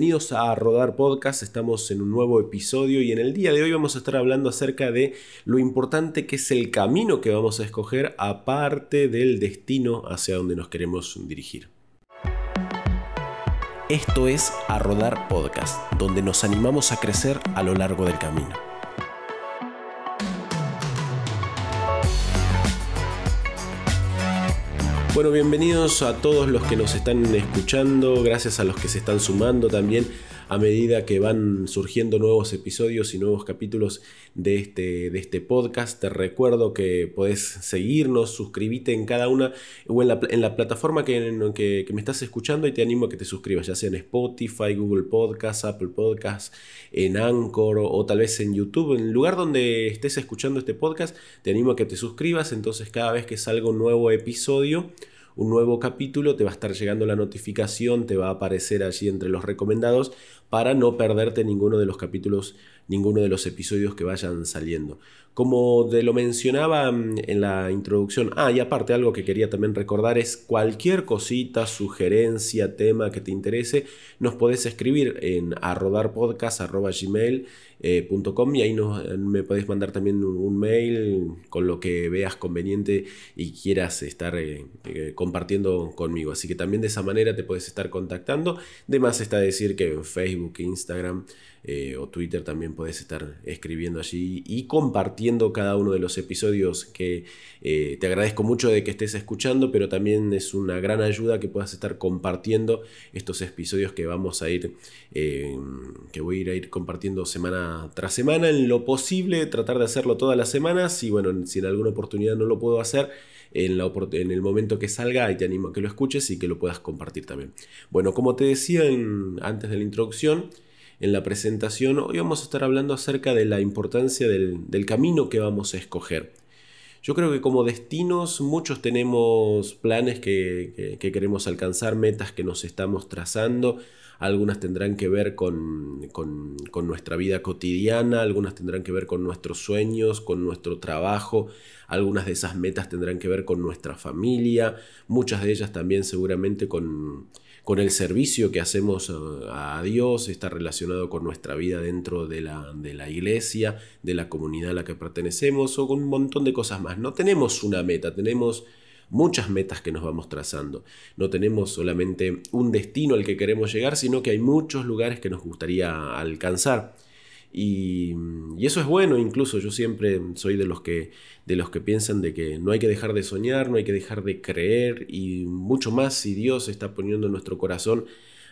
Bienvenidos a Rodar Podcast, estamos en un nuevo episodio y en el día de hoy vamos a estar hablando acerca de lo importante que es el camino que vamos a escoger aparte del destino hacia donde nos queremos dirigir. Esto es A Rodar Podcast, donde nos animamos a crecer a lo largo del camino. Bueno, bienvenidos a todos los que nos están escuchando, gracias a los que se están sumando también a medida que van surgiendo nuevos episodios y nuevos capítulos de este, de este podcast. Te recuerdo que podés seguirnos, suscribirte en cada una o en la, en la plataforma que, que, que, me estás escuchando y te animo a que te suscribas, ya sea en Spotify, Google Podcast, Apple Podcast, en Anchor o, o tal vez en YouTube. En el lugar donde estés escuchando este podcast, te animo a que te suscribas. Entonces cada vez que salga un nuevo episodio, un nuevo capítulo, te va a estar llegando la notificación, te va a aparecer allí entre los recomendados para no perderte ninguno de los capítulos, ninguno de los episodios que vayan saliendo. Como te lo mencionaba mm, en la introducción, ah, y aparte algo que quería también recordar es cualquier cosita, sugerencia, tema que te interese, nos podés escribir en arrodarpodcast.gmail.com eh, y ahí me podés mandar también un, mail con lo que veas conveniente y quieras estar eh, eh, compartiendo conmigo. Así que también de esa manera te puedes estar contactando. De más está decir que en Facebook, Instagram, eh, o Twitter también puedes estar escribiendo allí y compartiendo cada uno de los episodios que eh, te agradezco mucho de que estés escuchando, pero también es una gran ayuda que puedas estar compartiendo estos episodios que vamos a ir, eh, que voy a ir, a ir compartiendo semana tras semana en lo posible, tratar de hacerlo todas las semanas y bueno, si en alguna oportunidad no lo puedo hacer, en, la, en, el momento que salga, te animo a que lo escuches y que lo puedas compartir también. Bueno, como te decía antes de la introducción, en la presentación, hoy vamos a estar hablando acerca de la importancia del, camino que vamos a escoger. Yo creo que como destinos muchos tenemos planes que, queremos alcanzar, metas que nos estamos trazando, algunas tendrán que ver con, con, nuestra vida cotidiana, algunas tendrán que ver con nuestros sueños, con nuestro trabajo, algunas de esas metas tendrán que ver con nuestra familia, muchas de ellas también seguramente con, con el servicio que hacemos eh, a Dios, está relacionado con nuestra vida dentro de la, de la, iglesia, de la comunidad a la que pertenecemos o con un montón de cosas más. No tenemos una meta, tenemos muchas metas que nos vamos trazando. No tenemos solamente un destino al que queremos llegar, sino que hay muchos lugares que nos gustaría alcanzar. Y, eso es bueno, incluso yo siempre soy de los, que, de los que piensan de que no hay que dejar de soñar, no hay que dejar de creer y mucho más si Dios está poniendo en nuestro corazón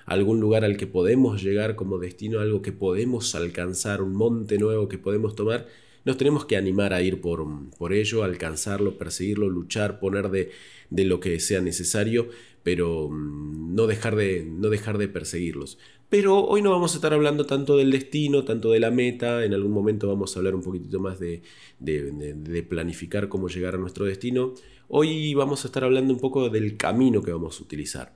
algún lugar al que podemos llegar como destino, algo que podemos alcanzar, un monte nuevo que podemos tomar, nos tenemos que animar a ir por, por ello, alcanzarlo, perseguirlo, luchar, poner de, de lo que sea necesario, pero mm, no dejar de, no dejar de perseguirlos. Pero hoy no vamos a estar hablando tanto del destino, tanto de la meta, en algún momento vamos a hablar un poquitito más de, planificar cómo llegar a nuestro destino. Hoy vamos a estar hablando un poco del camino que vamos a utilizar.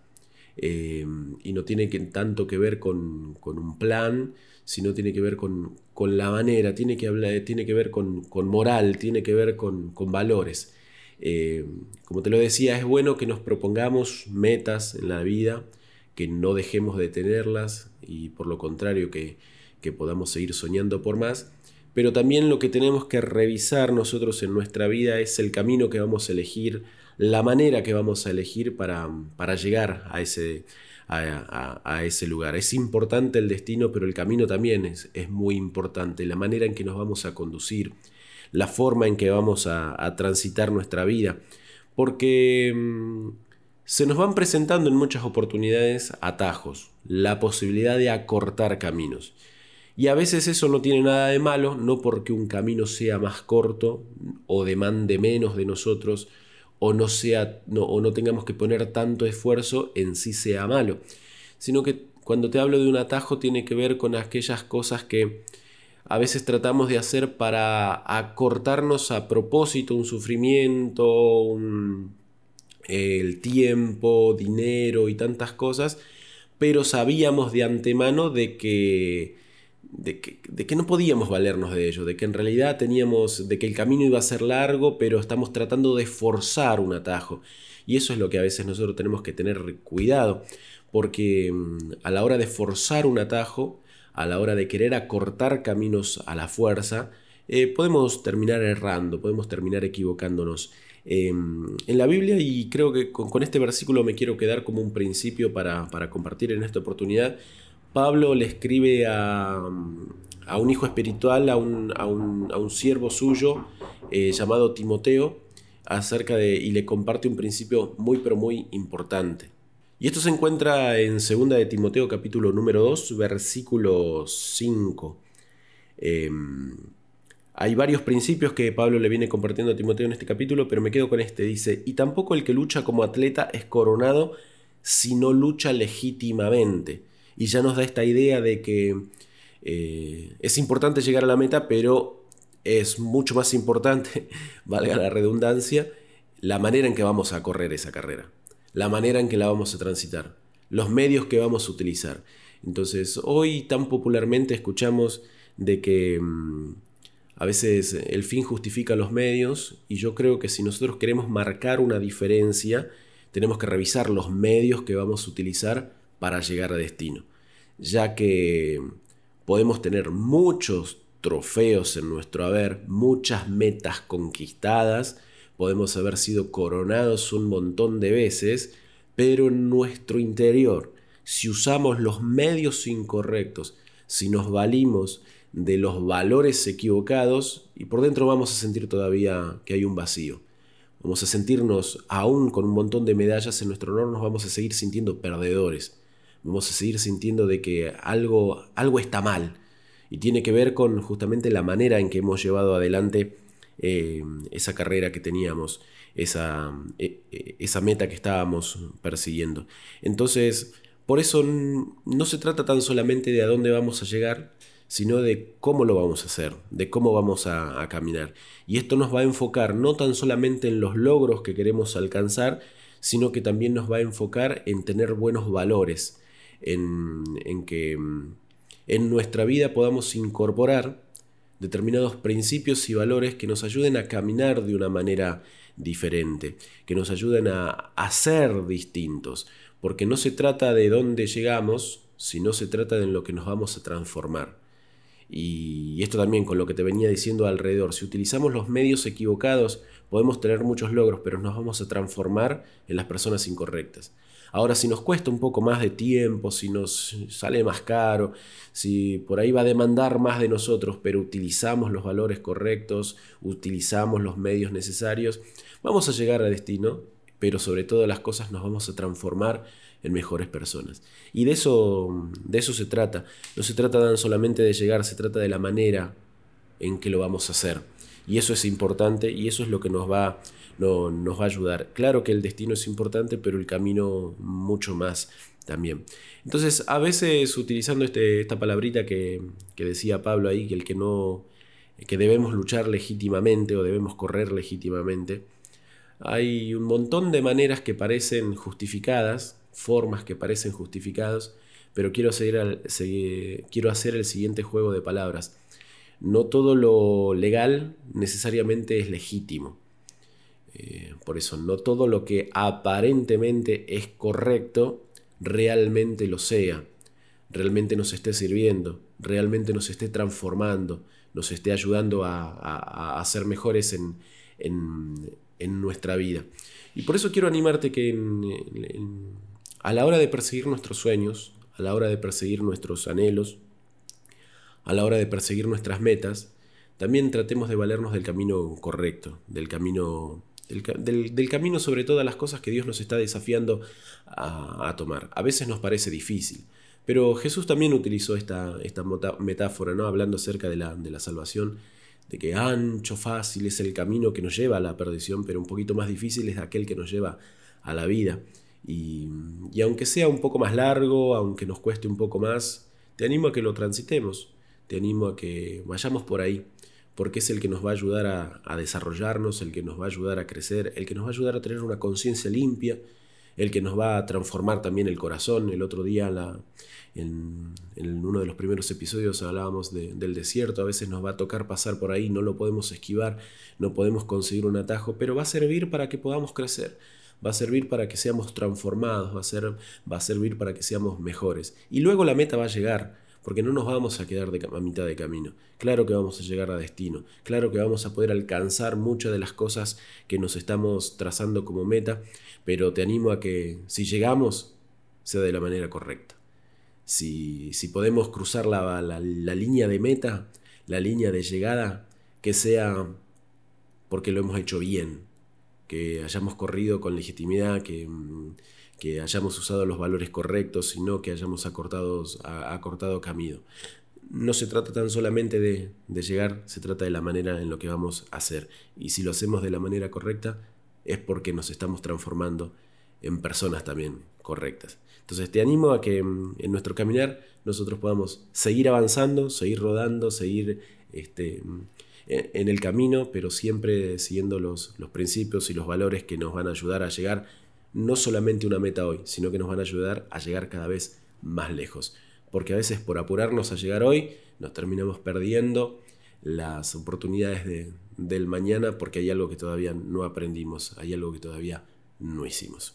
Eh, y no tiene tanto que ver con, un plan, sino tiene que ver con, la manera, tiene que, hablar, tiene que ver con, moral, tiene que ver con, valores. Eh, como te lo decía, es bueno que nos propongamos metas en la vida, que no dejemos de tenerlas y por lo contrario que, podamos seguir soñando por más. Pero también lo que tenemos que revisar nosotros en nuestra vida es el camino que vamos a elegir, la manera que vamos a elegir para, para llegar a ese, a, ese lugar. Es importante el destino, pero el camino también es, es, muy importante, la manera en que nos vamos a conducir, la forma en que vamos a, a transitar nuestra vida. Porque mm, se nos van presentando en muchas oportunidades atajos, la posibilidad de acortar caminos. Y a veces eso no tiene nada de malo, no porque un camino sea más corto o demande menos de nosotros o no, sea, no, o no tengamos que poner tanto esfuerzo en sí sea malo, sino que cuando te hablo de un atajo tiene que ver con aquellas cosas que a veces tratamos de hacer para acortarnos a propósito un sufrimiento, un, el tiempo, dinero y tantas cosas, pero sabíamos de antemano de que, de que, no podíamos valernos de ello, de que en realidad teníamos, de que el camino iba a ser largo, pero estamos tratando de forzar un atajo. Y eso es lo que a veces nosotros tenemos que tener cuidado, porque mm, a la hora de forzar un atajo, a la hora de querer acortar caminos a la fuerza, eh, podemos terminar errando, podemos terminar equivocándonos. Em, en la Biblia y creo que con, este versículo me quiero quedar como un principio para, compartir en esta oportunidad. Pablo le escribe a, un hijo espiritual, a un, a un, siervo suyo eh, llamado Timoteo, acerca de, y le comparte un principio muy pero muy importante. Y esto se encuentra en 2 de Timoteo capítulo número 2, versículo 5. Hay varios principios que Pablo le viene compartiendo a Timoteo en este capítulo, pero me quedo con este. Dice, y tampoco el que lucha como atleta es coronado si no lucha legítimamente. Y ya nos da esta idea de que eh, es importante llegar a la meta, pero es mucho más importante, valga la redundancia, la manera en que vamos a correr esa carrera, la manera en que la vamos a transitar, los medios que vamos a utilizar. Entonces, hoy tan popularmente escuchamos de que... Mm, a veces el fin justifica los medios y yo creo que si nosotros queremos marcar una diferencia, tenemos que revisar los medios que vamos a utilizar para llegar a destino, ya que podemos tener muchos trofeos en nuestro haber, muchas metas conquistadas, podemos haber sido coronados un montón de veces, pero en nuestro interior, si usamos los medios incorrectos, si nos valimos de los valores equivocados y por dentro vamos a sentir todavía que hay un vacío. Vamos a sentirnos, aún con un montón de medallas en nuestro honor, nos vamos a seguir sintiendo perdedores. Vamos a seguir sintiendo de que algo, algo está mal. Y tiene que ver con justamente la manera en que hemos llevado adelante eh, esa carrera que teníamos, esa, eh, eh, esa meta que estábamos persiguiendo. Entonces, por eso no se trata tan solamente de a dónde vamos a llegar, sino de cómo lo vamos a hacer, de cómo vamos a, caminar. Y esto nos va a enfocar no tan solamente en los logros que queremos alcanzar, sino que también nos va a enfocar en tener buenos valores, en, en que mm, en nuestra vida podamos incorporar determinados principios y valores que nos ayuden a caminar de una manera diferente, que nos ayuden a, a ser distintos, porque no se trata de dónde llegamos, sino se trata de lo que nos vamos a transformar. Y esto también con lo que te venía diciendo alrededor, si utilizamos los medios equivocados podemos tener muchos logros, pero nos vamos a transformar en las personas incorrectas. Ahora, si nos cuesta un poco más de tiempo, si nos sale más caro, si por ahí va a demandar más de nosotros, pero utilizamos los valores correctos, utilizamos los medios necesarios, vamos a llegar a destino, pero sobre todo las cosas nos vamos a transformar en mejores personas. Y de eso, de eso se trata. No se trata tan solamente de llegar, se trata de la manera en que lo vamos a hacer. Y eso es importante y eso es lo que nos va, no, nos va a ayudar. Claro que el destino es importante, pero el camino mucho más también. Entonces, a veces utilizando este, esta palabrita que, que decía Pablo ahí, que el que no que debemos luchar legítimamente o debemos correr legítimamente, hay un montón de maneras que parecen justificadas, formas que parecen justificadas, pero quiero, seguir quiero hacer el siguiente juego de palabras. No todo lo legal necesariamente es legítimo. Eh, por eso, no todo lo que aparentemente es correcto realmente lo sea, realmente nos esté sirviendo, realmente nos esté transformando, nos esté ayudando a, ser mejores en, nuestra vida. Y por eso quiero animarte que en a la hora de perseguir nuestros sueños, a la hora de perseguir nuestros anhelos, a la hora de perseguir nuestras metas, también tratemos de valernos del camino correcto, del camino, del, camino sobre todas las cosas que Dios nos está desafiando a, tomar. A veces nos parece difícil, pero Jesús también utilizó esta, esta metáfora, ¿no? hablando acerca de la, de la salvación, de que ancho, fácil es el camino que nos lleva a la perdición, pero un poquito más difícil es aquel que nos lleva a la vida. Y, aunque sea un poco más largo, aunque nos cueste un poco más, te animo a que lo transitemos, te animo a que vayamos por ahí, porque es el que nos va a ayudar a, desarrollarnos, el que nos va a ayudar a crecer, el que nos va a ayudar a tener una conciencia limpia, el que nos va a transformar también el corazón. El otro día en, uno de los primeros episodios hablábamos del desierto, a veces nos va a tocar pasar por ahí, no lo podemos esquivar, no podemos conseguir un atajo, pero va a servir para que podamos crecer va a servir para que seamos transformados, va a, va a servir para que seamos mejores. Y luego la meta va a llegar, porque no nos vamos a quedar a mitad de camino. Claro que vamos a llegar a destino, claro que vamos a poder alcanzar muchas de las cosas que nos estamos trazando como meta, pero te animo a que si llegamos, sea de la manera correcta. Si, si podemos cruzar la, la, la línea de meta, la línea de llegada, que sea porque lo hemos hecho bien, que hayamos corrido con legitimidad, que, mm, que hayamos usado los valores correctos, sino que hayamos acortado, acortado camino. No se trata tan solamente de, llegar, se trata de la manera en lo que vamos a hacer. Y si lo hacemos de la manera correcta, es porque nos estamos transformando en personas también correctas. Entonces te animo a que mm, en nuestro caminar nosotros podamos seguir avanzando, seguir rodando, seguir este, mm, en el camino, pero siempre siguiendo los, los principios y los valores que nos van a ayudar a llegar no solamente una meta hoy, sino que nos van a ayudar a llegar cada vez más lejos. Porque a veces por apurarnos a llegar hoy nos terminamos perdiendo las oportunidades de, del mañana porque hay algo que todavía no aprendimos, hay algo que todavía no hicimos.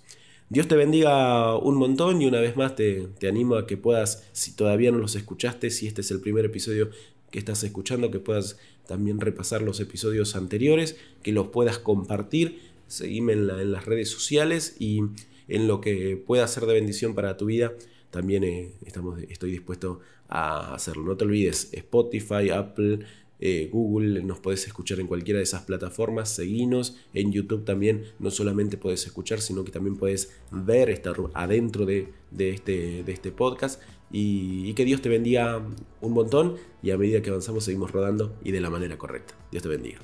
Dios te bendiga un montón y una vez más te, te, animo a que puedas, si todavía no los escuchaste, si este es el primer episodio que estás escuchando, que puedas también repasar los episodios anteriores, que los puedas compartir, seguime en, las redes sociales y en lo que pueda ser de bendición para tu vida, también eh, estamos, estoy dispuesto a hacerlo. No te olvides, Spotify, Apple, eh, Google, nos podés escuchar en cualquiera de esas plataformas, seguinos, en YouTube también, no solamente puedes escuchar, sino que también puedes ver, estar adentro de, este, de este podcast y, y, que Dios te bendiga un montón y a medida que avanzamos seguimos rodando y de la manera correcta. Dios te bendiga.